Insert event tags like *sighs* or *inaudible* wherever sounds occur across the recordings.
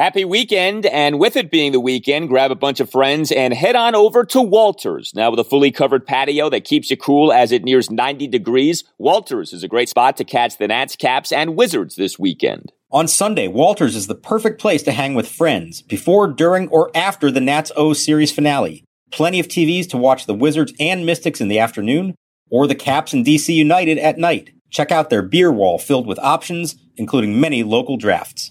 Happy weekend, and with it being the weekend, grab a bunch of friends and head on over to Walters. Now, with a fully covered patio that keeps you cool as it nears 90 degrees, Walters is a great spot to catch the Nats, Caps, and Wizards this weekend. On Sunday, Walters is the perfect place to hang with friends before, during, or after the Nats O series finale. Plenty of TVs to watch the Wizards and Mystics in the afternoon, or the Caps and DC United at night. Check out their beer wall filled with options, including many local drafts.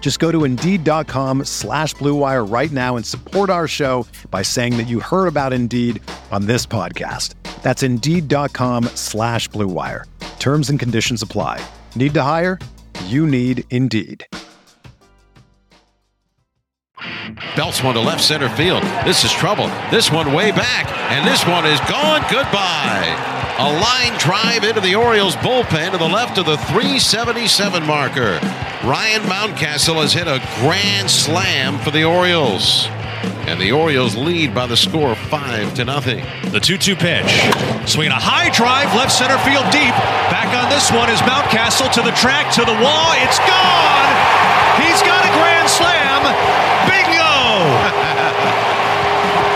Just go to Indeed.com slash BlueWire right now and support our show by saying that you heard about Indeed on this podcast. That's Indeed.com slash BlueWire. Terms and conditions apply. Need to hire? You need Indeed. Belts one to left center field. This is trouble. This one way back, and this one is gone. Goodbye. A line drive into the Orioles bullpen to the left of the 377 marker. Ryan Mountcastle has hit a grand slam for the Orioles. And the Orioles lead by the score 5 to nothing. The 2 2 pitch. Swinging a high drive, left center field deep. Back on this one is Mountcastle to the track, to the wall. It's gone! He's got a grand slam. Bingo!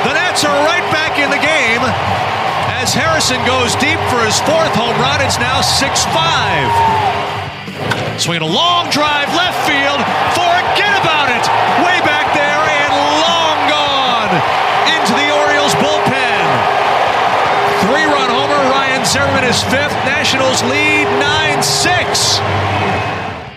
*laughs* the Nats are right back in the game. As Harrison goes deep for his fourth home run, it's now 6 5. Swinging a long drive, left field. Forget about it. Way back there and long gone into the Orioles bullpen. Three run homer. Ryan Zimmerman is fifth. Nationals lead 9 6.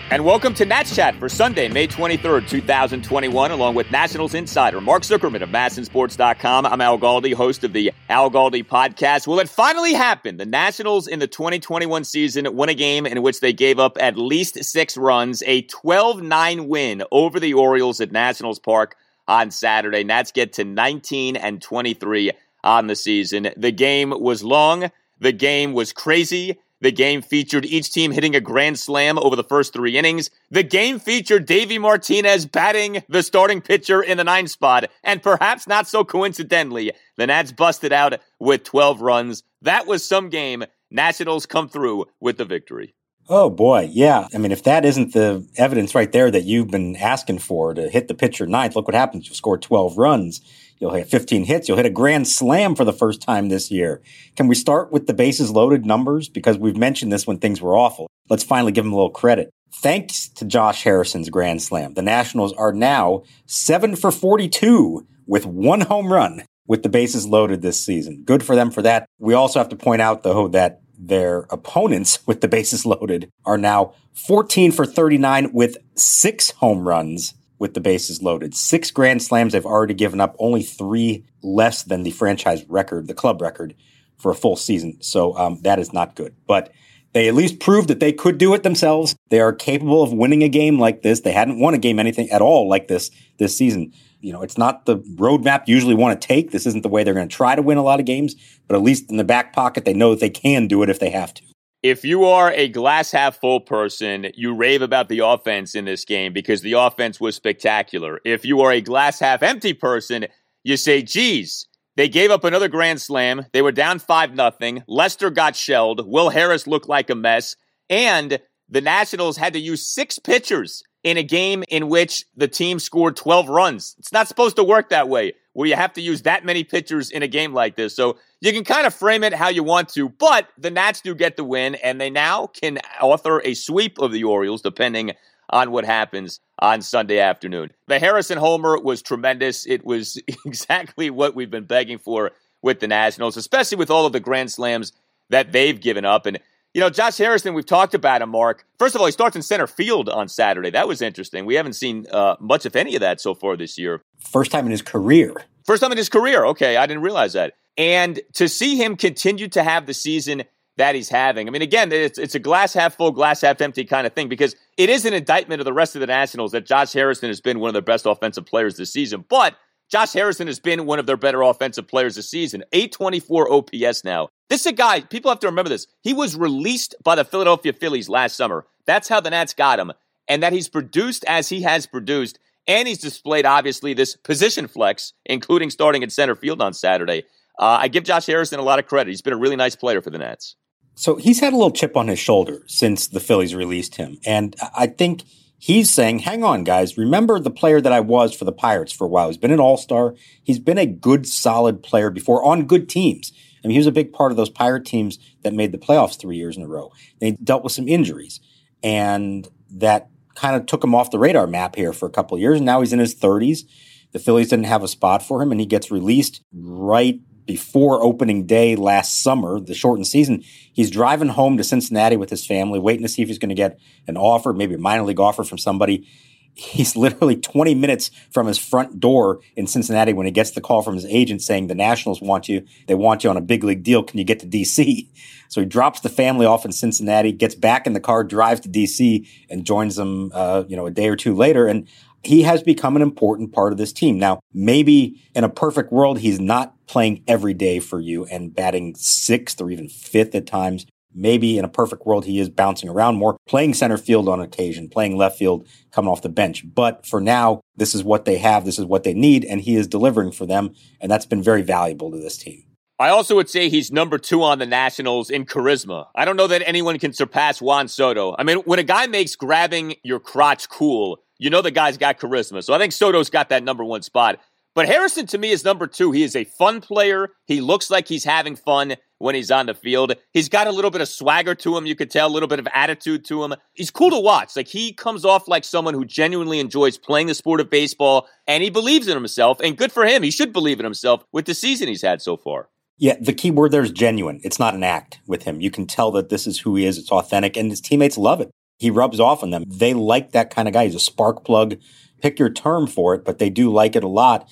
And welcome to Nats Chat for Sunday, May 23rd, 2021, along with Nationals insider Mark Zuckerman of MASNsports.com. I'm Al Galdi, host of the Al Galdi podcast. Well, it finally happened. The Nationals in the 2021 season won a game in which they gave up at least six runs, a 12 9 win over the Orioles at Nationals Park on Saturday. Nats get to 19 and 23 on the season. The game was long, the game was crazy. The game featured each team hitting a grand slam over the first three innings. The game featured Davey Martinez batting the starting pitcher in the ninth spot. And perhaps not so coincidentally, the Nats busted out with 12 runs. That was some game. Nationals come through with the victory. Oh boy, yeah. I mean, if that isn't the evidence right there that you've been asking for to hit the pitcher ninth, look what happens. You score 12 runs. You'll hit 15 hits. You'll hit a grand slam for the first time this year. Can we start with the bases loaded numbers? Because we've mentioned this when things were awful. Let's finally give them a little credit. Thanks to Josh Harrison's grand slam, the Nationals are now seven for 42 with one home run with the bases loaded this season. Good for them for that. We also have to point out though that their opponents with the bases *laughs* loaded are now 14 for 39 with six home runs with the bases loaded. Six grand slams they've already given up, only three less than the franchise record, the club record for a full season. So um, that is not good. But they at least proved that they could do it themselves. They are capable of winning a game like this. They hadn't won a game anything at all like this this season. You know, it's not the roadmap you usually want to take. This isn't the way they're going to try to win a lot of games, but at least in the back pocket, they know that they can do it if they have to. If you are a glass half full person, you rave about the offense in this game because the offense was spectacular. If you are a glass half empty person, you say, geez, they gave up another grand slam. They were down 5 nothing. Lester got shelled. Will Harris looked like a mess. And the Nationals had to use six pitchers in a game in which the team scored 12 runs. It's not supposed to work that way, where you have to use that many pitchers in a game like this. So you can kind of frame it how you want to, but the Nats do get the win, and they now can author a sweep of the Orioles, depending on what happens on Sunday afternoon. The Harrison Homer was tremendous. It was *laughs* exactly what we've been begging for with the Nationals, especially with all of the grand slams that they've given up. And, you know, Josh Harrison, we've talked about him, Mark. First of all, he starts in center field on Saturday. That was interesting. We haven't seen uh, much, if any, of that so far this year. First time in his career. First time in his career. Okay, I didn't realize that. And to see him continue to have the season that he's having. I mean, again, it's, it's a glass half full, glass half empty kind of thing because it is an indictment of the rest of the Nationals that Josh Harrison has been one of their best offensive players this season. But Josh Harrison has been one of their better offensive players this season. 824 OPS now. This is a guy, people have to remember this. He was released by the Philadelphia Phillies last summer. That's how the Nats got him. And that he's produced as he has produced. And he's displayed, obviously, this position flex, including starting at center field on Saturday. Uh, I give Josh Harrison a lot of credit. He's been a really nice player for the Nats. So he's had a little chip on his shoulder since the Phillies released him. And I think he's saying, hang on, guys, remember the player that I was for the Pirates for a while. He's been an all star. He's been a good, solid player before on good teams. I mean, he was a big part of those Pirate teams that made the playoffs three years in a row. They dealt with some injuries, and that kind of took him off the radar map here for a couple of years. Now he's in his 30s. The Phillies didn't have a spot for him, and he gets released right before opening day last summer, the shortened season, he's driving home to Cincinnati with his family, waiting to see if he's going to get an offer, maybe a minor league offer from somebody. He's *laughs* literally 20 minutes from his front door in Cincinnati when he gets the call from his agent saying the Nationals want you. They want you on a big league deal. Can you get to DC? *laughs* So he drops the family off in Cincinnati, gets back in the car, drives to DC, and joins them, uh, you know, a day or two later. And he has become an important part of this team. Now, maybe in a perfect world, he's not playing every day for you and batting sixth or even fifth at times. Maybe in a perfect world, he is bouncing around more, playing center field on occasion, playing left field, coming off the bench. But for now, this is what they have. This is what they need. And he is delivering for them. And that's been very valuable to this team. I also would say he's number two on the Nationals in charisma. I don't know that anyone can surpass Juan Soto. I mean, when a guy makes grabbing your crotch cool, you know the guy's got charisma. So I think Soto's got that number one spot. But Harrison to me is number two. He is a fun player. He looks like he's having fun when he's on the field. He's got a little bit of swagger to him. You could tell a little bit of attitude to him. He's cool to watch. Like he comes off like someone who genuinely enjoys playing the sport of baseball and he believes in himself. And good for him. He should believe in himself with the season he's had so far. Yeah, the key word there is genuine. It's not an act with him. You can tell that this is who he is. It's authentic and his teammates love it. He rubs off on them. They like that kind of guy. He's a spark plug. Pick your term for it, but they do like it a lot.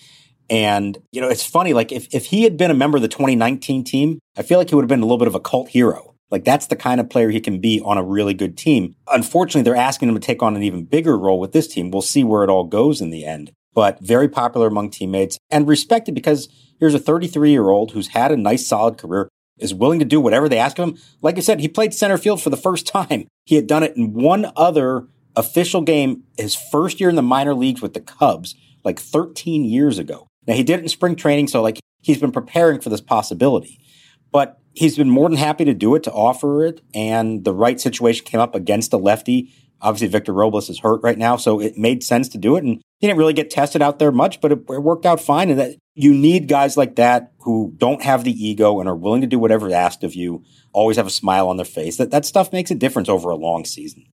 And, you know, it's funny, like if, if he had been a member of the 2019 team, I feel like he would have been a little bit of a cult hero. Like that's the kind of player he can be on a really good team. Unfortunately, they're asking him to take on an even bigger role with this team. We'll see where it all goes in the end. But very popular among teammates and respected because here's a 33 year old who's had a nice, solid career, is willing to do whatever they ask of him. Like I said, he played center field for the first time. *laughs* He had done it in one other official game his first year in the minor leagues with the Cubs, like 13 years ago. Now he did it in spring training, so like he's been preparing for this possibility. But he's been more than happy to do it, to offer it, and the right situation came up against a lefty. Obviously, Victor Robles is hurt right now, so it made sense to do it. And he didn't really get tested out there much, but it, it worked out fine. And that you need guys like that who don't have the ego and are willing to do whatever is asked of you. Always have a smile on their face. That that stuff makes a difference over a long season.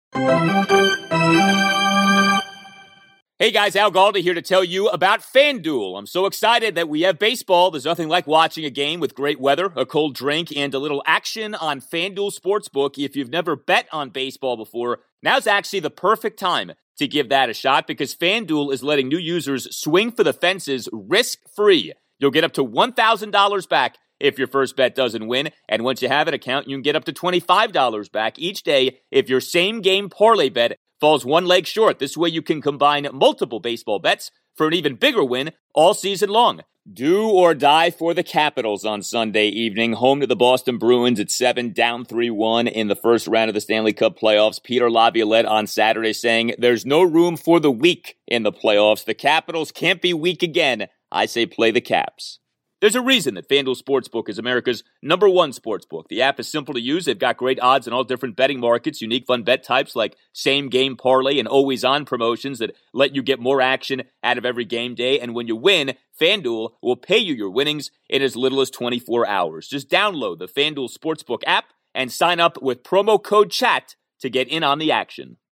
Hey guys, Al Galdi here to tell you about FanDuel. I'm so excited that we have baseball. There's nothing like watching a game with great weather, a cold drink, and a little action on FanDuel Sportsbook. If you've never bet on baseball before, now's actually the perfect time to give that a shot because FanDuel is letting new users swing for the fences risk free. You'll get up to $1,000 back if your first bet doesn't win. And once you have an account, you can get up to $25 back each day if your same game parlay bet falls one leg short. This way you can combine multiple baseball bets for an even bigger win all season long. Do or die for the Capitals on Sunday evening, home to the Boston Bruins at 7, down 3 1 in the first round of the Stanley Cup playoffs. Peter Laviolette on Saturday saying, There's no room for the weak in the playoffs. The Capitals can't be weak again. I say play the Caps. There's a reason that FanDuel Sportsbook is America's number one sportsbook. The app is simple to use. They've got great odds in all different betting markets, unique fun bet types like same game parlay and always on promotions that let you get more action out of every game day. And when you win, FanDuel will pay you your winnings in as little as 24 hours. Just download the FanDuel Sportsbook app and sign up with promo code CHAT to get in on the action.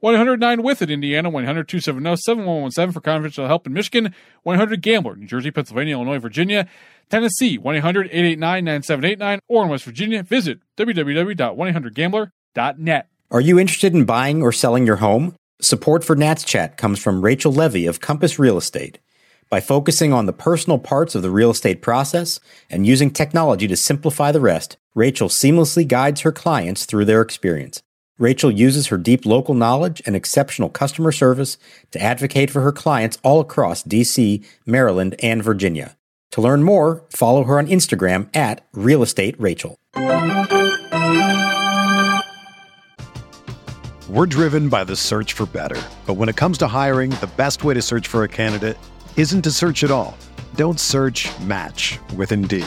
109 with it, Indiana, 100 270 7117 for confidential help in Michigan, 100 Gambler, New Jersey, Pennsylvania, Illinois, Virginia, Tennessee, 1 800 889 9789, or in West Virginia, visit www.1800gambler.net. Are you interested in buying or selling your home? Support for Nats Chat comes from Rachel Levy of Compass Real Estate. By focusing on the personal parts of the real estate process and using technology to simplify the rest, Rachel seamlessly guides her clients through their experience. Rachel uses her deep local knowledge and exceptional customer service to advocate for her clients all across DC, Maryland, and Virginia. To learn more, follow her on Instagram at Real Estate Rachel. We're driven by the search for better. But when it comes to hiring, the best way to search for a candidate isn't to search at all. Don't search match with Indeed.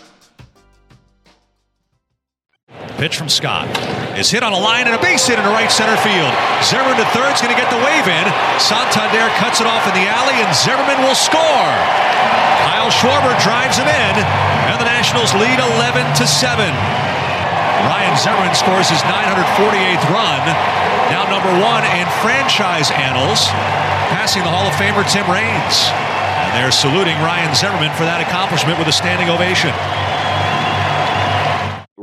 Pitch from Scott is hit on a line and a base hit into right center field. Zimmerman to third is going to get the wave in. Santander cuts it off in the alley, and Zimmerman will score. Kyle Schwarber drives him in, and the Nationals lead 11 to 7. Ryan Zimmerman scores his 948th run, now number one in franchise annals, passing the Hall of Famer Tim Raines. And they're saluting Ryan Zimmerman for that accomplishment with a standing ovation.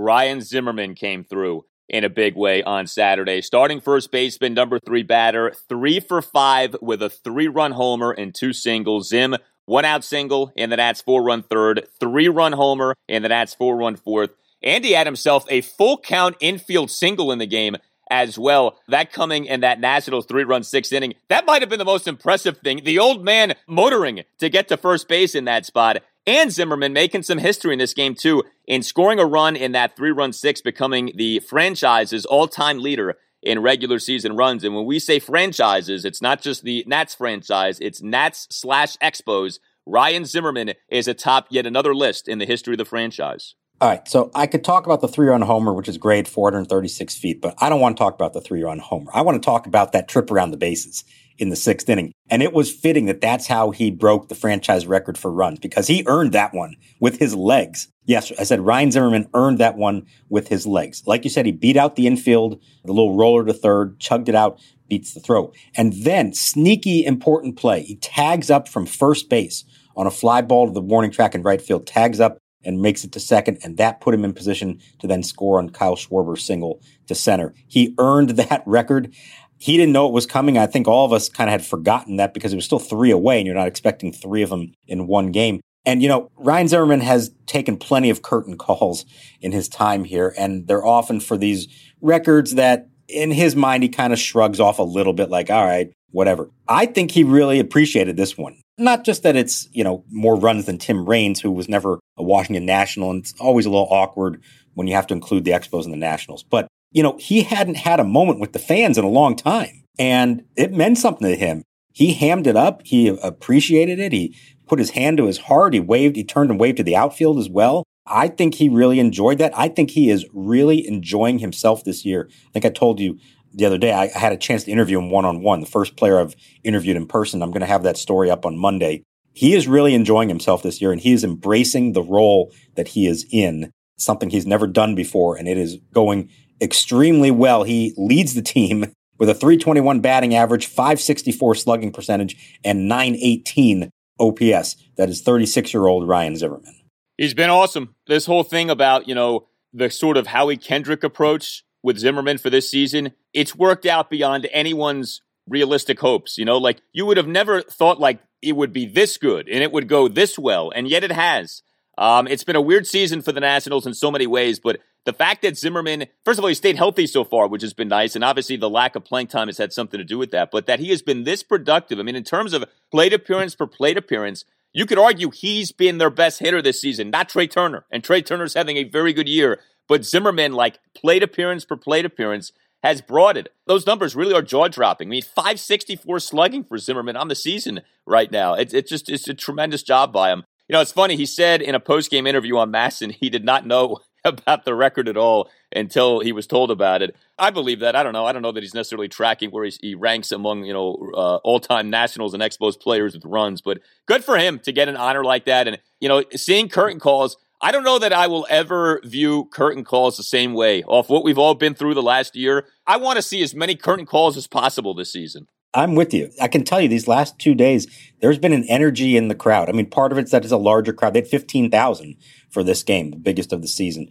Ryan Zimmerman came through in a big way on Saturday. Starting first baseman, number three batter, three for five with a three run homer and two singles. Zim, one out single in the Nats four run third, three run homer in the Nats four run fourth. And he had himself a full count infield single in the game as well. That coming in that Nationals three run sixth inning. That might have been the most impressive thing. The old man motoring to get to first base in that spot and Zimmerman making some history in this game too, in scoring a run in that three run six, becoming the franchise's all time leader in regular season runs. And when we say franchises, it's not just the Nats franchise, it's Nats slash Expos. Ryan Zimmerman is atop yet another list in the history of the franchise. All right, so I could talk about the three run homer, which is great, 436 feet, but I don't want to talk about the three run homer. I want to talk about that trip around the bases in the sixth inning. And it was fitting that that's how he broke the franchise record for runs because he earned that one with his legs. Yes, I said Ryan Zimmerman earned that one with his legs. Like you said, he beat out the infield, the little roller to third, chugged it out, beats the throw. And then sneaky important play. He tags up from first base on a fly ball to the warning track in right field, tags up and makes it to second, and that put him in position to then score on Kyle Schwarber's single to center. He earned *laughs* that record he didn't know it was coming. I think all of us kind of had forgotten that because it was still three away and you're not expecting three of them in one game. And, you know, Ryan Zimmerman has taken plenty of curtain calls in his time here, and they're often for these records that in his mind he kind of shrugs off a little bit like, all right, whatever. I think he really appreciated this one. Not just that it's, you know, more runs than Tim Raines, who was never a Washington National, and it's always a little awkward when you have to include the Expos and the Nationals, but you know, he hadn't had a moment with the fans in a long time. And it meant something to him. He hammed it up. He appreciated it. He put his hand to his heart. He waved, he turned and waved to the outfield as well. I think he really enjoyed that. I think he is really enjoying himself this year. I think I told you the other day, I had a chance to interview him one on one. The first player I've interviewed in person. I'm going to have that story up on Monday. He is really enjoying himself this year and he is embracing the role that he is in, something he's never done before. And it is going extremely well. He leads the team *laughs* with a 321 batting average, 564 slugging percentage, and 918 OPS. That is 36 year old Ryan Zimmerman. He's been awesome. This whole thing about, you know, the sort of Howie Kendrick approach with Zimmerman for this season, it's worked out beyond anyone's realistic hopes. You know, like you would have never thought like it would be this good and it would go this well, and yet it has. Um, it's been a weird season for the Nationals in so many ways, but the fact that Zimmerman, first of all, he stayed healthy so far, which has been nice, and obviously the lack of playing time has had something to do with that, but that he has been this productive. I mean, in terms of plate appearance per plate appearance, you could argue he's been their best hitter this season, not Trea Turner. And Trea Turner's having a very good year, but Zimmerman, like plate appearance per plate appearance, has brought it. Those numbers really are jaw dropping. I mean, 564 slugging for Zimmerman on the season right now. It's it just it's a tremendous job by him. You know, it's funny. He said in a post game interview on MASN, he did not know *laughs* about the record at all until he was told about it. I believe that. I don't know. I don't know that he's necessarily tracking where he ranks among you know uh, all time Nationals and Expos players with runs, but good for him to get an honor like that. And you know, seeing curtain calls I don't know that I will ever view curtain calls the same way off what we've all been through the last year. I want to see as many curtain calls as possible this season. I'm with you. I can tell you these last two days, there's been an energy in the crowd. I mean, part of it's that it's a larger crowd. They had 15,000 for this game, the biggest of the season.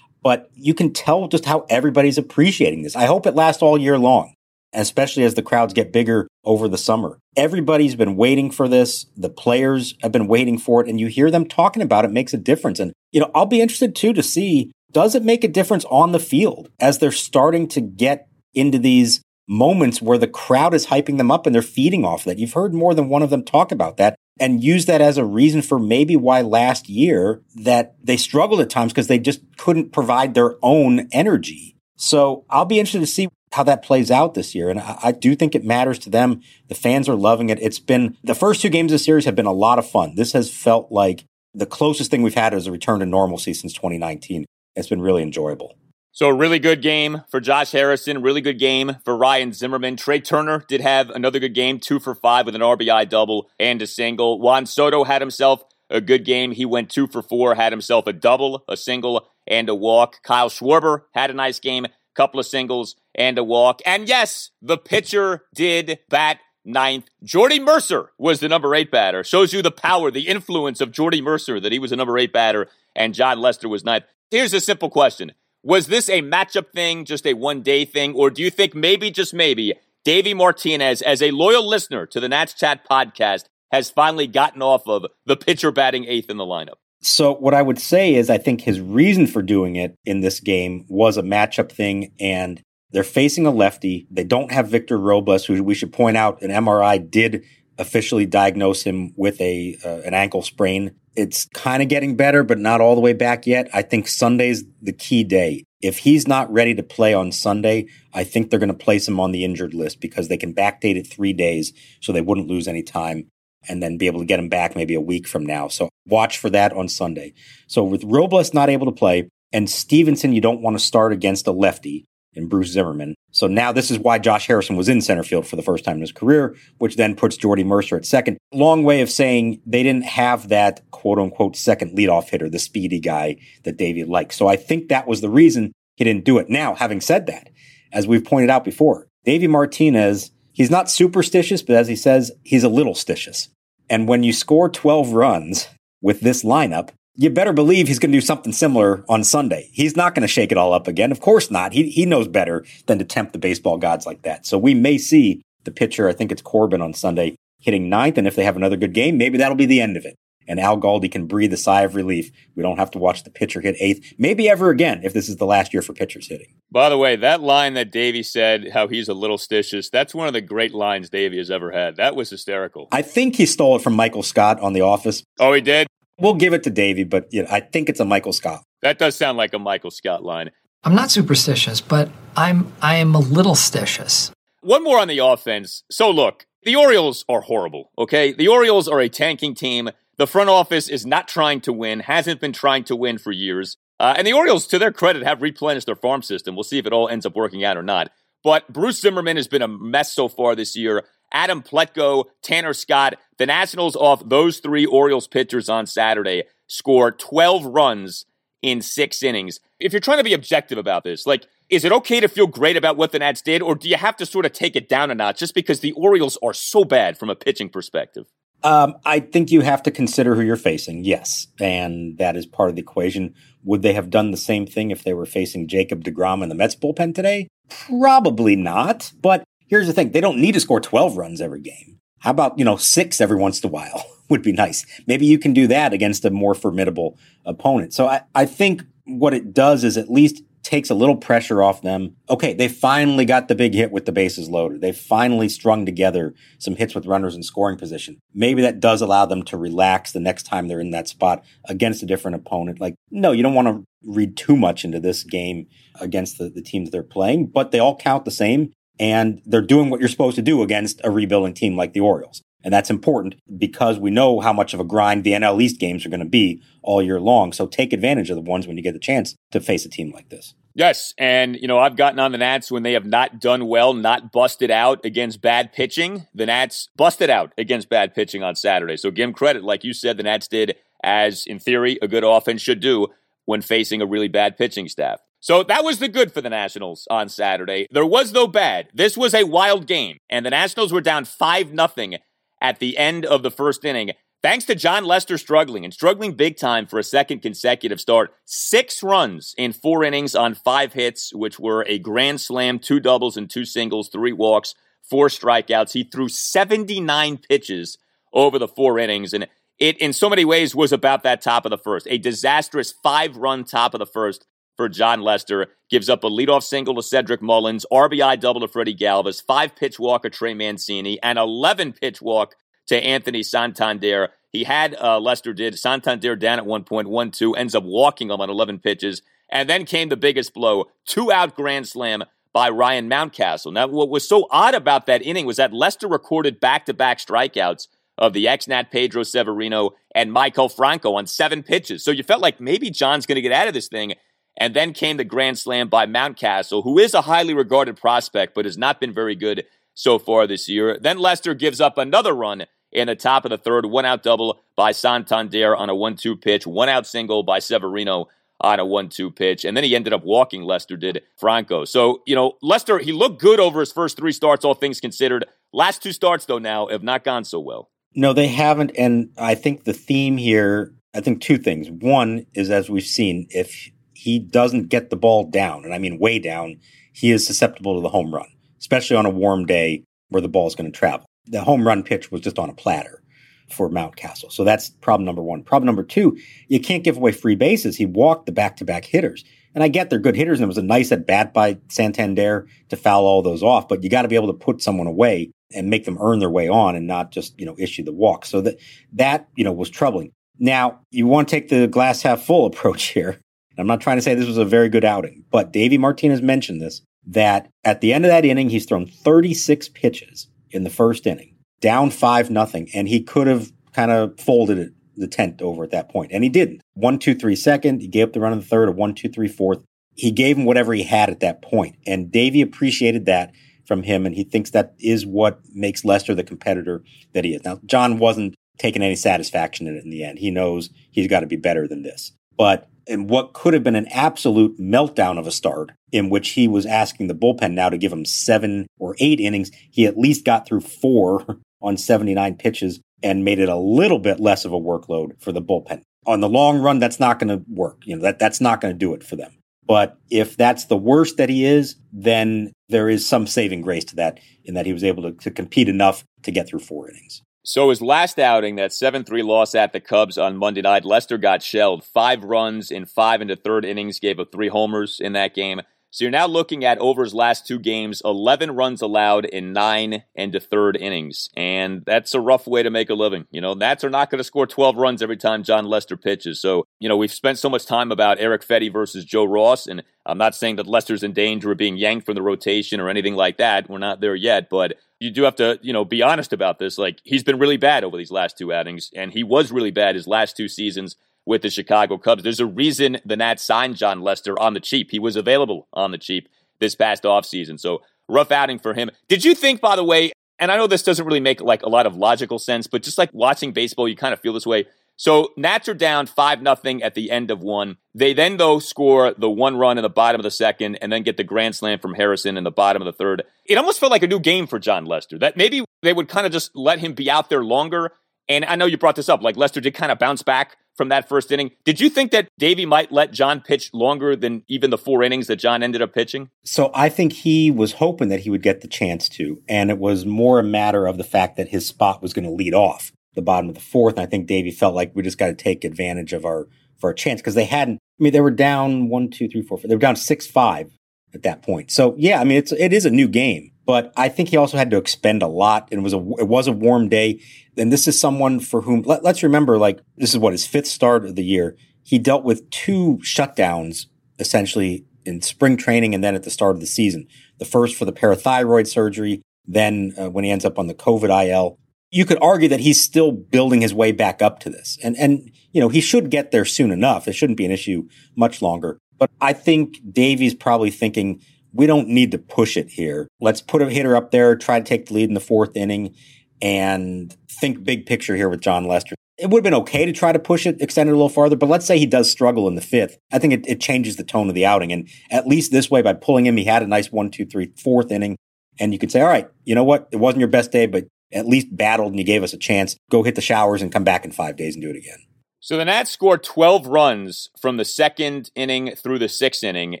But you can tell just how everybody's appreciating this. I hope it lasts all year long especially as the crowds get bigger over the summer. Everybody's been waiting for this. The players have been waiting for it, and you hear them talking about it makes a difference. And, you know, I'll be interested too to see does it make a difference on the field as they're starting to get into these moments where the crowd is hyping them up and they're feeding off that. You've heard more than one of them talk about that and use that as a reason for maybe why last year that they struggled at times because they just couldn't provide their own energy. So I'll be interested to see how that plays out this year. And I, I, do think it matters to them. The fans are loving it. It's been the first two games of the series have been a lot of fun. This has felt like the closest thing we've had as a return to normalcy since 2019. It's been really enjoyable. So, a really good game for Josh Harrison, really good game for Ryan Zimmerman. Trea Turner did have another good game, two for five with an RBI double and a single. Juan Soto had himself a good game. He went two for four, had himself a double, a single, and a walk. Kyle Schwarber had a nice game, couple of singles and a walk. And yes, the pitcher did bat ninth. Jordy Mercer was the number eight batter. Shows you the power, the influence of Jordy Mercer that he was a number eight batter and Jon Lester was ninth. Here's a simple question. Was this a matchup thing, just a one day thing, or do you think maybe, just maybe, Davey Martinez, as a loyal listener to the Nats Chat podcast, has finally gotten off of the pitcher batting eighth in the lineup? So what I would say is I think his reason for doing it in this game was a matchup thing and they're facing a lefty. They don't have Victor Robles, who we should point out an MRI did officially diagnose him with a uh, an ankle sprain. It's kind of getting better, but not all the way back yet. I think Sunday's the key day. If he's not ready to play on Sunday, I think they're going to place him on the injured list because they can backdate it three days so they wouldn't lose any time and then be able to get him back maybe a week from now. So watch for that on Sunday. So with Robles not able to play and Stevenson, you don't want to start against a lefty in Bruce Zimmermann. So now this is why Josh Harrison was in center field for the first time in his career, which then puts Jordy Mercer at second. Long way of saying they didn't have that quote unquote second leadoff hitter, the speedy guy that Davey liked. So I think that was the reason he didn't do it. Now, having said that, as we've pointed out before, Davey Martinez, he's not superstitious, but as he says, he's a little stitious. And when you score 12 runs with this lineup, you better believe he's going to do something similar on Sunday. He's not going to shake it all up again. Of course not. He, he knows better than to tempt the baseball gods like that. So we may see the pitcher, I think it's Corbin on Sunday, hitting ninth. And if they have another good game, maybe that'll be the end of it. And Al Galdi can breathe a sigh of relief. We don't have to watch the pitcher hit eighth, maybe ever again if this is the last year for pitchers hitting. By the way, that line that Davey said, how he's a little stitious, that's one of the great lines Davey has ever had. That was hysterical. I think he stole it from Michael Scott on The Office. Oh, he did? We'll give it to Davey, but you know, I think it's a Michael Scott. That does sound like a Michael Scott line. I'm not superstitious, but I'm I am a little stitious. One more on the offense. So look, the Orioles are horrible, okay? The Orioles are a tanking team. The front office is not trying to win, hasn't been trying to win for years. Uh, and the Orioles, to their credit, have replenished their farm system. We'll see if it all ends up working out or not. But Bruce Zimmermann has been a mess so far this year. Adam Plutko, Tanner Scott. The Nationals, off those three Orioles pitchers on Saturday, score 12 runs in six innings. If you're trying to be objective about this, like, is it okay to feel great about what the Nats did, or do you have to sort of take it down a notch just because the Orioles are so bad from a pitching perspective? Um, I think you have to consider who you're facing, yes. And that is part of the equation. Would they have done the same thing if they were facing Jacob DeGrom in the Mets bullpen today? Probably not. But here's the thing they don't need to score 12 runs every game. How about, you know, six every once in a while *laughs* would be nice. Maybe you can do that against a more formidable opponent. So I, I think what it does is at least takes a little pressure off them. Okay, they finally got the big hit with the bases loaded. They finally strung together some hits with runners in scoring position. Maybe that does allow them to relax the next time they're in that spot against a different opponent. Like, no, you don't want to read too much into this game against the, the teams they're playing, but they all count the same and they're doing what you're supposed to do against a rebuilding team like the Orioles. And that's important because we know how much of a grind the NL East games are going to be all year long. So take advantage of the ones when you get the chance to face a team like this. Yes, and you know I've gotten on the Nats when they have not done well, not busted out against bad pitching. The Nats busted out against bad pitching on Saturday. So give them credit, like you said, the Nats did as in theory a good offense should do when facing a really bad pitching staff. So that was the good for the Nationals on Saturday. There was no bad. This was a wild game, and the Nationals were down five nothing at the end of the first inning. Thanks to Jon Lester struggling and struggling big time for a second consecutive start. Six runs in four innings on five hits, which were a grand slam, two doubles and two singles, three walks, four strikeouts. He threw 79 pitches over the four innings. And it, in so many ways, was about that top of the first. A disastrous five run top of the first for Jon Lester. Gives up a leadoff single to Cedric Mullins, RBI double to Freddie Galvis, five pitch walk of Trey Mancini, and 11 pitch walk to Anthony Santander. He had, uh, Lester did, Santander down at 1.12, ends up walking him on 11 pitches. And then came the biggest blow two out grand slam by Ryan Mountcastle. Now, what was so odd about that inning was that Lester recorded back to back strikeouts of the ex Nat Pedro Severino and Maikel Franco on seven pitches. So you felt like maybe Jon's going to get out of this thing. And then came the grand slam by Mountcastle, who is a highly regarded prospect, but has not been very good so far this year. Then Lester gives up another run in the top of the third, one out double by Santander on a 1 2 pitch, one out single by Severino on a 1 2 pitch. And then he ended up walking, Lester did, Franco. So, you know, Lester, he looked good over his first three starts, all things considered. Last two starts, though, now have not gone so well. No, they haven't. And I think the theme here, I think two things. One is, as we've seen, if he doesn't get the ball down, and I mean way down, he is susceptible to the home run especially on a warm day where the ball is going to travel. The home run pitch was just on a platter for Mountcastle. So that's problem number one. Problem number two, you can't give away free bases. He walked the back to back hitters. And I get they're good hitters, and it was a nice at bat by Santander to foul all those off, but you got to be able to put someone away and make them earn their way on and not just, you know, issue the walk. So that, that, you know, was troubling. Now, you want to take the glass half full *laughs* approach here. I'm not trying to say this was a very good outing, but Davey Martinez mentioned this that at the end of that inning, he's thrown 36 pitches in the first inning, down five nothing, and he could have kind of folded it, the tent over at that point, and he didn't. One, two, three second. He gave up the run in the third, a one, two, three, fourth. He gave him whatever he had at that point, and Davey appreciated that from him, and he thinks that is what makes Lester the competitor that he is. Now, Jon wasn't taking any satisfaction in it in the end. He knows he's got to be better than this, but in what could have been an absolute meltdown of a start in which he was asking the bullpen now to give him seven or eight innings. He at least got through four *laughs* on 79 pitches and made it a little bit less of a workload for the bullpen. On the long run, that's not going to work. You know, that, that's not going to do it for them. But if that's the worst that he is, then there is some saving grace to that in that he was able to, to compete enough to get through four innings. So his last outing, that 7-3 loss at the Cubs on Monday night, Lester got shelled. Five runs in five into third innings, gave up three homers in that game. So you're now looking at over his last two games, 11 runs allowed in nine and third innings. And that's a rough way to make a living. You know, Nats are not going to score 12 runs every time Jon Lester pitches. So, you know, we've spent so much time about Erick Fedde versus Joe Ross. And I'm not saying that Lester's in danger of being yanked from the rotation or anything like that. We're not there yet. But you do have to, you know, be honest about this. Like, he's been really bad over these last two outings. And he was really bad his last two seasons with the Chicago Cubs. There's a reason the Nats signed Jon Lester on the cheap. He was available on the cheap this past offseason. So rough outing for him. Did you think, by the way, and I know this doesn't really make like a lot of logical sense, but just like watching baseball, you kind of feel this way. So Nats are down 5 nothing at the end of one. They then, though, score the one run in the bottom of the second and then get the grand slam from Harrison in the bottom of the third. It almost felt like a new game for Jon Lester. That maybe they would kind of just let him be out there longer. And I know you brought this up, like Lester did kind of bounce back from that first inning. Did you think that Davey might let Jon pitch longer than even the four innings that Jon ended up pitching? So I think he was hoping that he would get the chance to, and it was more a matter of the fact that his spot was going to lead off the bottom of the fourth. And I think Davey felt like we just got to take advantage of our for a chance because they hadn't. I mean, they were down one, two, three, four. They were down six five at that point. So yeah, I mean, it's it is a new game. But I think he also had to expend a lot, and it was a it was a warm day. And this is someone for whom let, let's remember, like this is what his fifth start of the year. He dealt with two shutdowns essentially in spring training and then at the start of the season. The first for the parathyroid surgery, then uh, when he ends up on the COVID IL. You could argue that he's still building his way back up to this, and and you know he should get there soon enough. It shouldn't be an issue much longer. But I think Davey's probably thinking we don't need to push it here. Let's put a hitter up there, try to take the lead in the fourth inning, and think big picture here with Jon Lester. It would have been okay to try to push it, extend it a little farther, but let's say he does struggle in the fifth. I think it, it changes the tone of the outing. And at least this way, by pulling him, he had a nice one, two, three, fourth inning. And you could say, all right, you know what? It wasn't your best day, but at least battled and you gave us a chance. Go hit the showers and come back in five days and do it again. So the Nats scored 12 runs from the second inning through the sixth inning,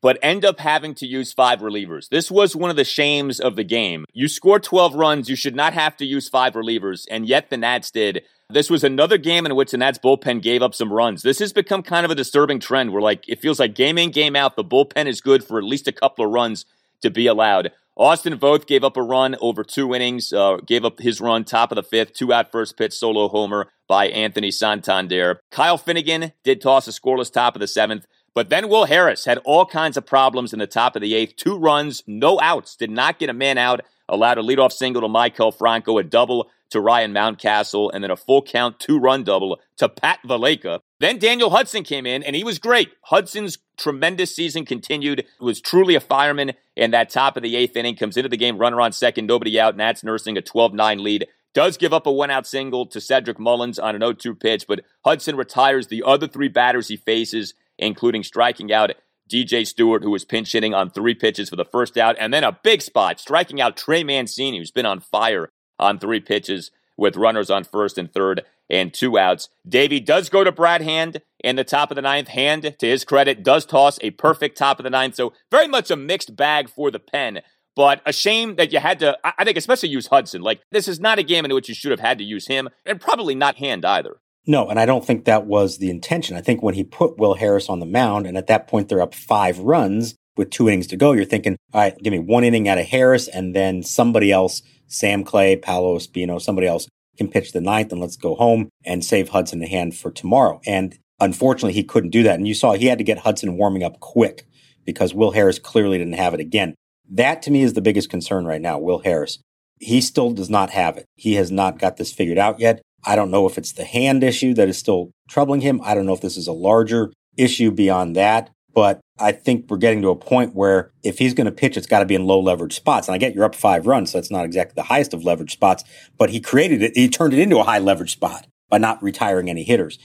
but end up having to use five relievers. This was one of the shames of the game. You score 12 runs, you should not have to use five relievers, and yet the Nats did. This was another game in which the Nats bullpen gave up some runs. This has become kind of a disturbing trend where, like, it feels like game in, game out, the bullpen is good for at least a couple of runs to be allowed. Austin Voth gave up a run over two innings, uh, gave up his run top of the fifth, two out first pitch solo homer by Anthony Santander. Kyle Finnegan did toss a scoreless top of the seventh. But then Will Harris had all kinds of problems in the top of the eighth. Two runs, no outs, did not get a man out, allowed a leadoff single to Maikel Franco, a double to Ryan Mountcastle, and then a full count two run double to Pat Valaika. Then Daniel Hudson came in, and he was great. Hudson's tremendous season continued, was truly a fireman, and that top of the eighth inning comes into the game, runner on second, nobody out. Nats nursing a 12 9 lead. Does give up a one out single to Cedric Mullins on an 0 2 pitch, but Hudson retires the other three batters he faces including striking out DJ Stewart, who was pinch hitting on three pitches for the first out, and then a big spot, striking out Trey Mancini, who's been on fire on three pitches with runners on first and third and two outs. Davey does go to Brad Hand in the top of the ninth. Hand, to his credit, does toss a perfect top of the ninth. So very much a mixed bag for the pen. But a shame that you had to, I think, especially use Hudson. Like, this is not a game in which you should have had to use him, and probably not Hand either. No, and I don't think that was the intention. I think when he put Will Harris on the mound, and at that point they're up five runs with two innings to go, you're thinking, all right, give me one inning out of Harris, and then somebody else, Sam Clay, Paolo Espino, somebody else can pitch the ninth, and let's go home and save Hudson a hand for tomorrow. And unfortunately, he couldn't do that. And you saw he had to get Hudson warming up quick because Will Harris clearly didn't have it again. That to me is the biggest concern right now, Will Harris. He still does not have it. He has not got this figured out yet. I don't know if it's the hand issue that is still troubling him. I don't know if this is a larger issue beyond that. But I think we're getting to a point where if he's going to pitch, it's got to be in low leverage spots. And I get you're up five runs, so that's not exactly the highest of leverage spots, but he created it. He turned it into a high leverage spot by not retiring any hitters.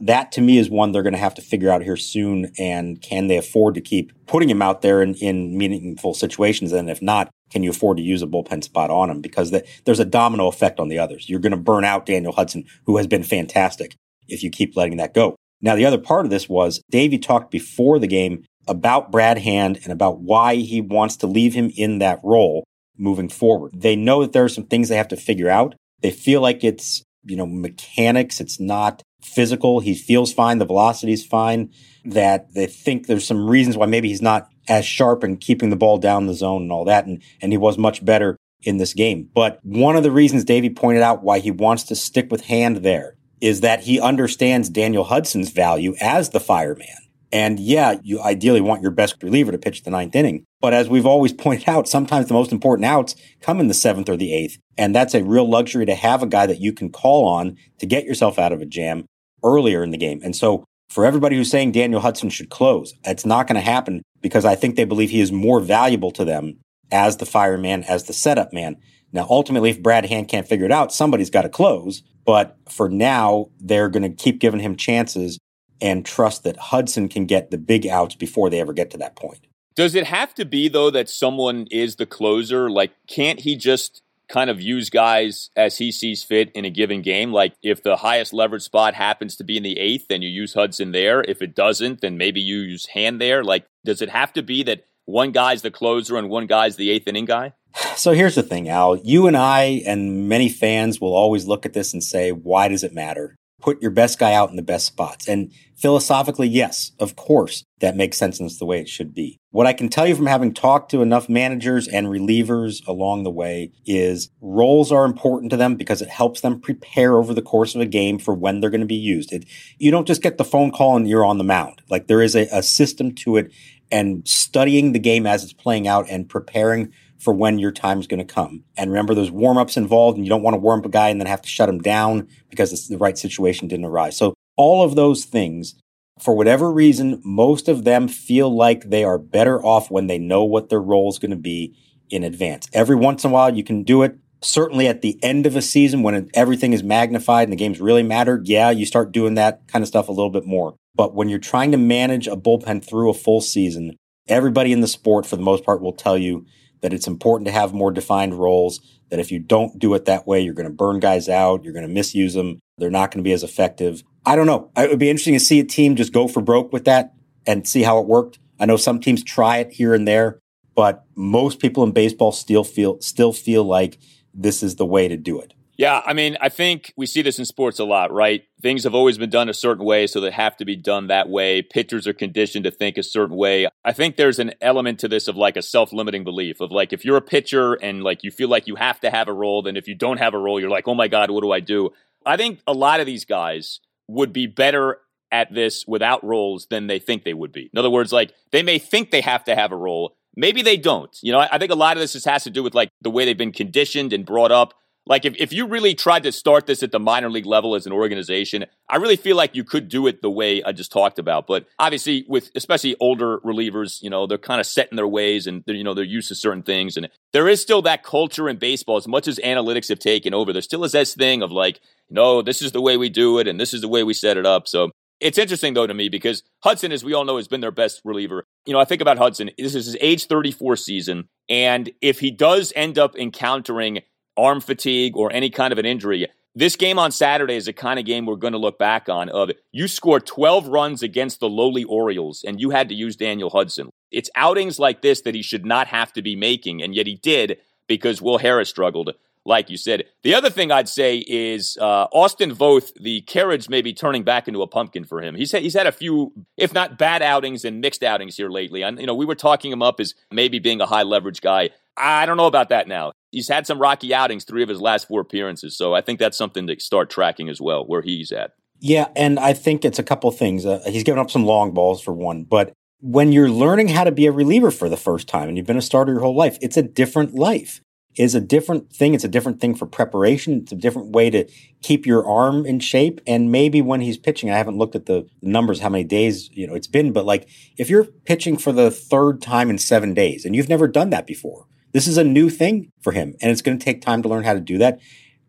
That to me is one they're going to have to figure out here soon. And can they afford to keep putting him out there in, in meaningful situations? And if not, can you afford to use a bullpen spot on him? Because the, there's a domino effect on the others. You're going to burn out Daniel Hudson, who has been fantastic if you keep letting that go. Now, the other part of this was Davey talked before the game about Brad Hand and about why he wants to leave him in that role moving forward. They know that there are some things they have to figure out. They feel like it's, you know, mechanics. It's not physical. He feels fine. The velocity is fine. That they think there's some reasons why maybe he's not as sharp and keeping the ball down the zone and all that. And, and he was much better in this game. But one of the reasons Davey pointed out why he wants to stick with Hand there is that he understands Daniel Hudson's value as the fireman. And yeah, you ideally want your best reliever to pitch the ninth inning. But as we've always *laughs* pointed out, sometimes the most important outs come in the seventh or the eighth. And that's a real luxury to have a guy that you can call on to get yourself out of a jam earlier in the game. And so for everybody who's saying Daniel Hudson should close, it's not going to happen because I think they believe he is more valuable to them as the fireman, as the setup man. Now, ultimately, if Brad Hand can't figure it out, somebody's got to close. But for now, they're going to keep giving him chances and trust that Hudson can get the big outs before they ever get to that point. Does it have to be though that someone is the closer? Like, can't he just kind of use guys as he sees fit in a given game? Like, if the highest leverage spot happens to be in the eighth, then you use Hudson there. If it doesn't, then maybe you use Hand there. Like, does it have to be that one guy's the closer and one guy's the eighth inning guy? *sighs* So here's the thing, Al. You and I and many fans will always look at this and say, why does it matter? Put your best guy out in the best spots. And philosophically, yes, of course, that makes sense and it's the way it should be. What I can tell you from having talked to enough managers and relievers along the way is roles are important to them because it helps them prepare over the course of a game for when they're going to be used. It, you don't just get the phone call and you're on the mound. Like there is a, a system to it and studying the game as it's playing out and preparing for when your time is going to come. And remember, there's warm ups involved, and you don't want to warm up a guy and then have to shut him down because the right situation didn't arise. So, all of those things, for whatever reason, most of them feel like they are better off when they know what their role is going to be in advance. Every once in a while, you can do it. Certainly at the end of a season when everything is magnified and the games really matter, yeah, you start doing that kind of stuff a little bit more. But when you're trying to manage a bullpen through a full season, everybody in the sport, for the most part, will tell you that it's important to have more defined roles, that if you don't do it that way, you're going to burn guys out, you're going to misuse them, they're not going to be as effective. I don't know. It would be interesting to see a team just go for broke with that and see how it worked. I know some teams try it here and there, but most people in baseball still feel still feel like this is the way to do it. Yeah, I mean, I think we see this in sports a lot, right? Things have always been done a certain way, so they have to be done that way. Pitchers are conditioned to think a certain way. I think there's an element to this of like a self limiting belief of like, if you're a pitcher and like you feel like you have to have a role, then if you don't have a role, you're like, oh my God, what do I do? I think a lot of these guys would be better at this without roles than they think they would be. In other words, like they may think they have to have a role. Maybe they don't. You know, I, think a lot of this just has to do with like the way they've been conditioned and brought up like if, if you really tried to start this at the minor league level as an organization, I really feel like you could do it the way I just talked about. But obviously with especially older relievers, you know, they're kind of set in their ways and you know, they're used to certain things. And there is still that culture in baseball, as much as analytics have taken over, there still is this thing of like, no, this is the way we do it and this is the way we set it up. So it's interesting though to me because Hudson, as we all know, has been their best reliever. You know, I think about Hudson. This is his age 34 season. And if he does end up encountering arm fatigue or any kind of an injury. This game on Saturday is the kind of game we're going to look back on of you scored 12 runs against the lowly Orioles and you had to use Daniel Hudson. It's outings like this that he should not have to be making and yet he did because Will Harris struggled like you said. The other thing I'd say is uh, Austin Voth, the carriage may be turning back into a pumpkin for him. He's had, he's had a few, if not bad outings and mixed outings here lately. And, you know, we were talking him up as maybe being a high leverage guy. I don't know about that now. He's had some rocky outings, three of his last four appearances. So I think that's something to start tracking as well, where he's at. Yeah, and I think it's a couple things. Uh, he's given up some long balls for one, but when you're learning how to be a reliever for the first time and you've been a starter your whole life, it's a different life. Is a different thing. It's a different thing for preparation. It's a different way to keep your arm in shape. And maybe when he's pitching, I haven't looked at the numbers, how many days you know it's been, but like if you're pitching for the third time in seven days and you've never done that before, this is a new thing for him, and it's going to take time to learn how to do that.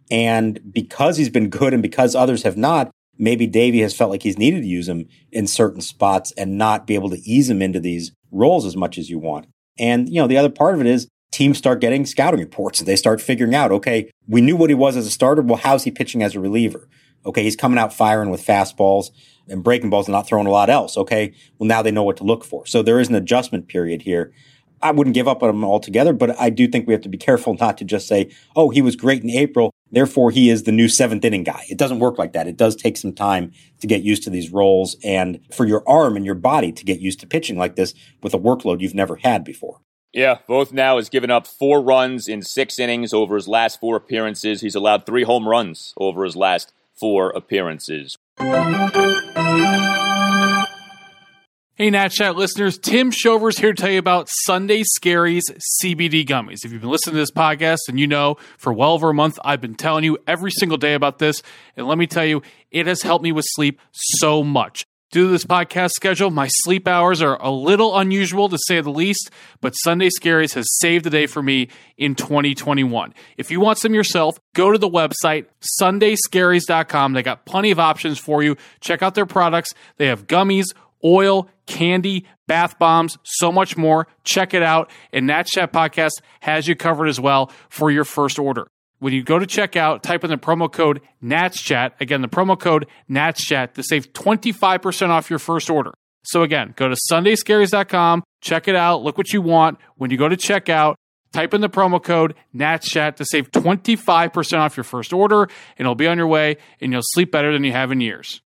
And because he's been *laughs* good and because others have not, maybe Davey has felt like he's needed to use him in certain spots and not be able to ease him into these roles as much as you want. And, you know, the other part of it is teams start getting scouting reports. They start figuring out, okay, we knew what he was as a starter. Well, how's he pitching as a reliever? Okay, he's coming out firing with fastballs and breaking balls and not throwing a lot else. Okay, well, now they know what to look for. So there is an adjustment period here. I wouldn't give up on him altogether, but I do think we have to be careful not to just say, oh, he was great in April, therefore he is the new seventh inning guy. It doesn't work like that. It does take some time to get used to these roles and for your arm and your body to get used to pitching like this with a workload you've never had before. Yeah, Voth now has given up four runs in six innings over his last four appearances. He's allowed three home runs over his last four appearances. Hey, Nat Chat listeners, Tim Shovers here to tell you about Sunday Scaries CBD gummies. If you've been listening to this podcast and you know for well over a month, I've been telling you every single day about this. And let me tell you, it has helped me with sleep so much. Due to this podcast schedule, my sleep hours are a little unusual to say the least, but Sunday Scaries has saved the day for me in 2021. If you want some yourself, go to the website sundayscaries.com. They got plenty of options for you. Check out their products. They have gummies, oil, candy, bath bombs, so much more. Check it out. And Nats Chat Podcast has you covered as well for your first order. When you go to checkout, type in the promo code NATSCHAT. Again, the promo code NATSCHAT to save 25% off your first order. So again, go to sundayscaries.com, check it out, look what you want. When you go to checkout, type in the promo code NATSCHAT to save 25% off your first order, and it'll be on your way, and you'll sleep better than you have in years.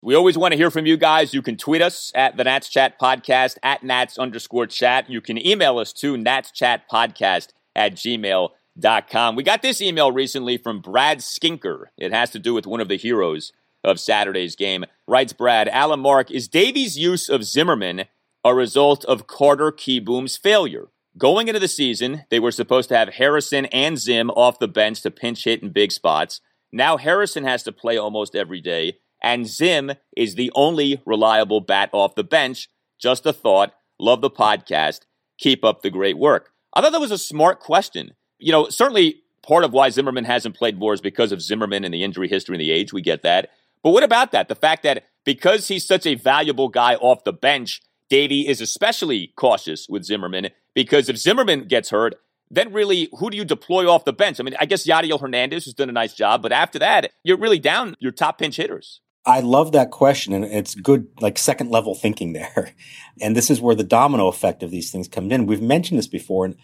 We always want to hear from you guys. You can tweet us at the Nats Chat Podcast, at Nats underscore chat. You can email us to Nats Chat Podcast at gmail.com. We got this email recently from Brad Skinker. It has to do with one of the heroes of Saturday's game. Writes Brad, Alan Mark, is Davey's use of Zimmerman a result of Carter Kieboom's failure? Going into the season, they were supposed to have Harrison and Zim off the bench to pinch hit in big spots. Now Harrison has to play almost every day and Zim is the only reliable bat off the bench. Just a thought. Love the podcast. Keep up the great work. I thought that was a smart question. You know, certainly part of why Zimmerman hasn't played more is because of Zimmerman and the injury history and the age. We get that. But what about that? The fact that because he's such a valuable guy off the bench, Davey is especially cautious with Zimmerman because if Zimmerman gets hurt, then really, who do you deploy off the bench? I mean, I guess Yadiel Hernandez has done a nice job, but after that, you're really down your top pinch hitters. I love that question, and it's good, like second level thinking there. *laughs* And this is where the domino effect of these things come in. We've mentioned this before, and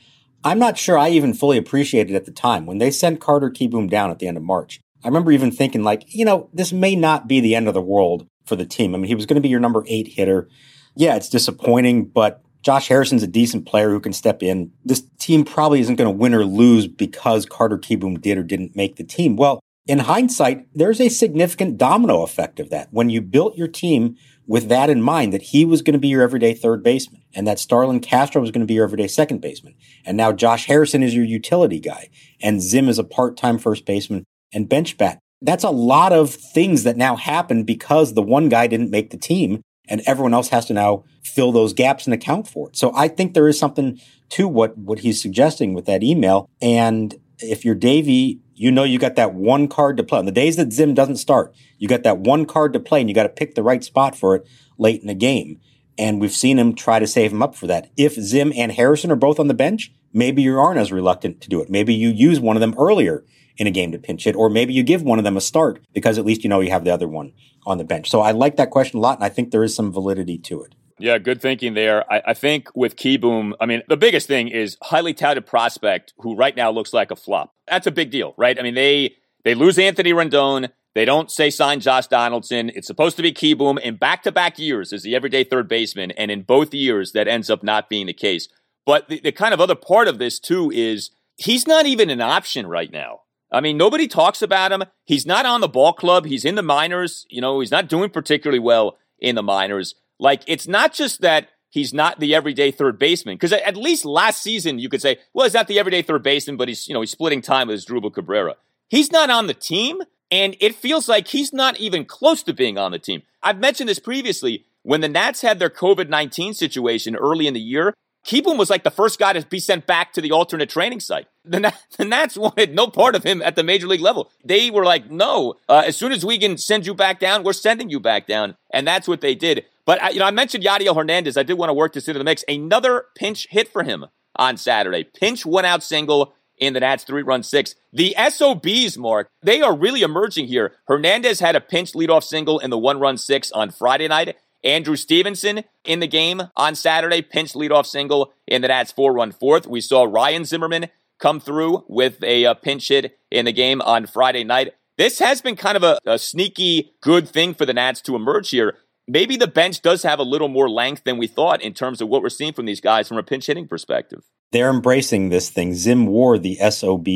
I'm not sure I even fully appreciated it at the time when they sent Carter Kieboom down at the end of March. I remember even thinking, like, you know, this may not be the end of the world for the team. I mean, he was going to be your number eight hitter. Yeah, it's disappointing, but Josh Harrison's a decent player who can step in. This team probably isn't going to win or lose because Carter Kieboom did or didn't make the team. Well, in hindsight, there's a significant domino effect of that. When you built your team with that in mind, that he was going to be your everyday third baseman and that Starlin Castro was going to be your everyday second baseman. And now Josh Harrison is your utility guy and Zim is a part-time first baseman and bench bat. That's a lot of things that now happen because the one guy didn't make the team and everyone else has to now fill those gaps and account for it. So I think there is something to what, what he's suggesting with that email. And if you're Davey, you know you got that one card to play. On the days that Zim doesn't start, you got that one card to play and you got to pick the right spot for it late in the game. And we've seen him try to save him up for that. If Zim and Harrison are both on the bench, maybe you aren't as reluctant to do it. Maybe you use one of them earlier in a game to pinch it, or maybe you give one of them a start because at least you know you have the other one on the bench. So I like that question a lot, and I think there is some validity to it. Yeah, good thinking there. I, I think with Kieboom, I mean, the biggest thing is highly touted prospect who right now looks like a flop. That's a big deal, right? I mean, they they lose Anthony Rendon. They don't say sign Josh Donaldson. It's supposed to be Kieboom in back to back years as the everyday third baseman, and in both years that ends up not being the case. But the, the kind of other part of this too is he's not even an option right now. I mean, nobody talks about him. He's not on the ball club. He's in the minors. You know, he's not doing particularly well in the minors. Like, it's not just that he's not the everyday third baseman. Because at least last season, you could say, well, he's not the everyday third baseman, but he's, you know, he's splitting time with Asdrubal Cabrera. He's not on the team, and it feels like he's not even close to being on the team. I've mentioned this previously. When the Nats had their COVID 19 situation early in the year, Kieboom was like the first guy to be sent back to the alternate training site. The, *laughs* the Nats wanted no part of him at the major league level. They were like, no, uh, as soon as we can send you back down, we're sending you back down. And that's what they did. But, uh, you know, I mentioned Yadiel Hernandez. I did want to work this into the mix. Another pinch hit for him on Saturday. Pinch one out single in the Nats three run six. The SOBs, Mark, they are really emerging here. Hernandez had a pinch leadoff single in the one run six on Friday night. Andrew Stevenson in the game on Saturday, pinch leadoff single in the Nats four run fourth. We saw Ryan Zimmerman come through with a, a uh, pinch hit in the game on Friday night. This has been kind of a, a sneaky good thing for the Nats to emerge here. Maybe the bench does have a little more length than we thought in terms of what we're seeing from these guys from a pinch hitting perspective. They're embracing this thing. Zim wore the SOB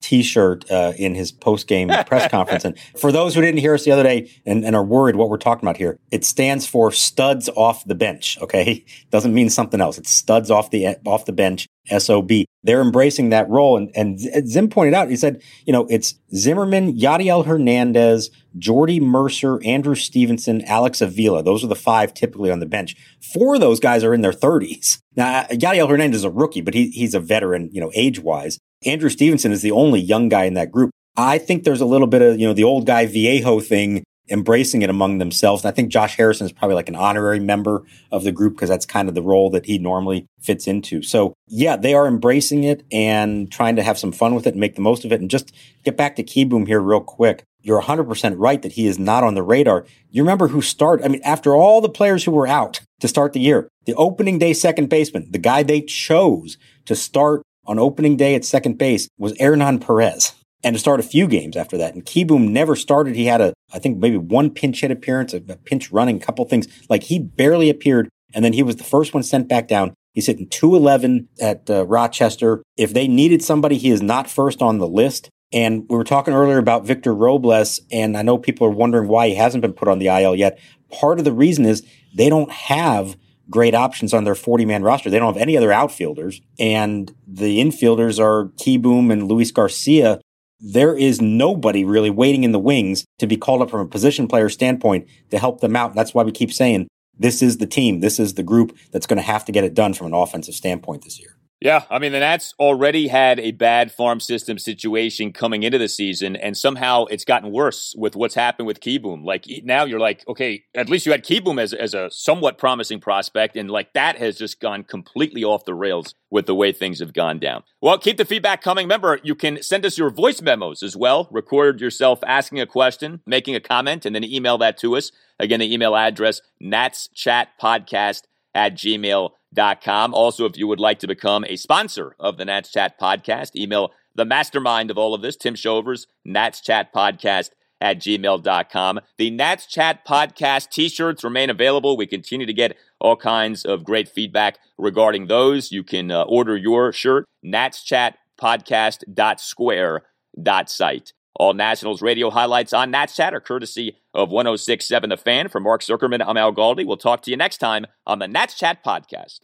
T-shirt uh, in his post-game press *laughs* conference. And for those who didn't hear us the other day and, and, are worried what we're talking about here, it stands for studs off the bench. Okay, *laughs* doesn't mean something else. It's studs off the off the bench. SOB. They're embracing that role. And, and Zim pointed out, he said, you know, it's Zimmerman, Yadiel Hernandez, Jordy Mercer, Andrew Stevenson, Alex Avila. Those are the five typically on the bench. Four of those guys are in their 30s. Now, Yadiel Hernandez is a rookie, but he, he's a veteran, you know, age wise. Andrew Stevenson is the only young guy in that group. I think there's a little bit of, you know, the old guy Viejo thing embracing it among themselves. And I think Josh Harrison is probably like an honorary member of the group because that's kind of the role that he normally fits into. So yeah, they are embracing it and trying to have some fun with it and make the most of it. And just get back to Kieboom here real quick. You're 100% right that he is not on the radar. You remember who started? I mean, after all the players who were out to start the year, the opening day second baseman, the guy they chose to start on opening day at second base was Hernan Perez and to start a few games after that. And Kieboom never started. He had a, I think maybe one pinch hit appearance, a, a pinch running, a couple things. Like he barely appeared. And then he was the first one sent back down. He's hitting 211 at uh, Rochester. If they needed somebody, he is not first on the list. And we were talking earlier about Victor Robles, and I know people are wondering why he hasn't been put on the IL yet. Part of the reason is they don't have great options on their 40 man roster. They don't have any other outfielders, and the infielders are Kieboom and Luis Garcia, there is nobody really waiting in the wings to be called up from a position player standpoint to help them out. That's why we keep saying this is the team, this is the group that's going to have to get it done from an offensive standpoint this year. Yeah, I mean, the Nats already had a bad farm system situation coming into the season, and somehow it's gotten worse with what's happened with Kieboom. Like now you're like, okay, at least you had Kieboom as, as a somewhat promising prospect, and like that has just gone completely off the rails with the way things have gone down. Well, keep the feedback coming. Remember, you can send us your voice memos as well. Record yourself asking a question, making a comment, and then email that to us. Again, the email address, natschatpodcast at gmail.com com. Also, if you would like to become a sponsor of the Nats Chat podcast, email the mastermind of all of this, Tim Shovers, Nats Chat podcast at gmail.com. The Nats Chat podcast t shirts remain available. We continue to get all kinds of great feedback regarding those. You can uh, order your shirt, Nats Chat natschatpodcast.square.site. All Nationals radio highlights on Nats Chat are courtesy of 1067 The Fan. For Mark Zuckerman, I'm Al Galdi. We'll talk to you next time on the Nats Chat podcast.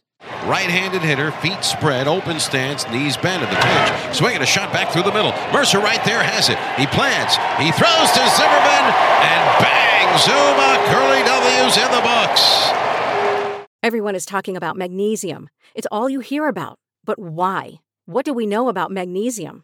Right-handed hitter, feet spread, open stance, knees bent at the pitch. Swinging a shot back through the middle. Mercer right there has it. He plants. He throws to Zimmerman, and bang! Zuma, Curly W's in the books. Everyone is talking about magnesium. It's all you hear about. But why? What do we know about magnesium?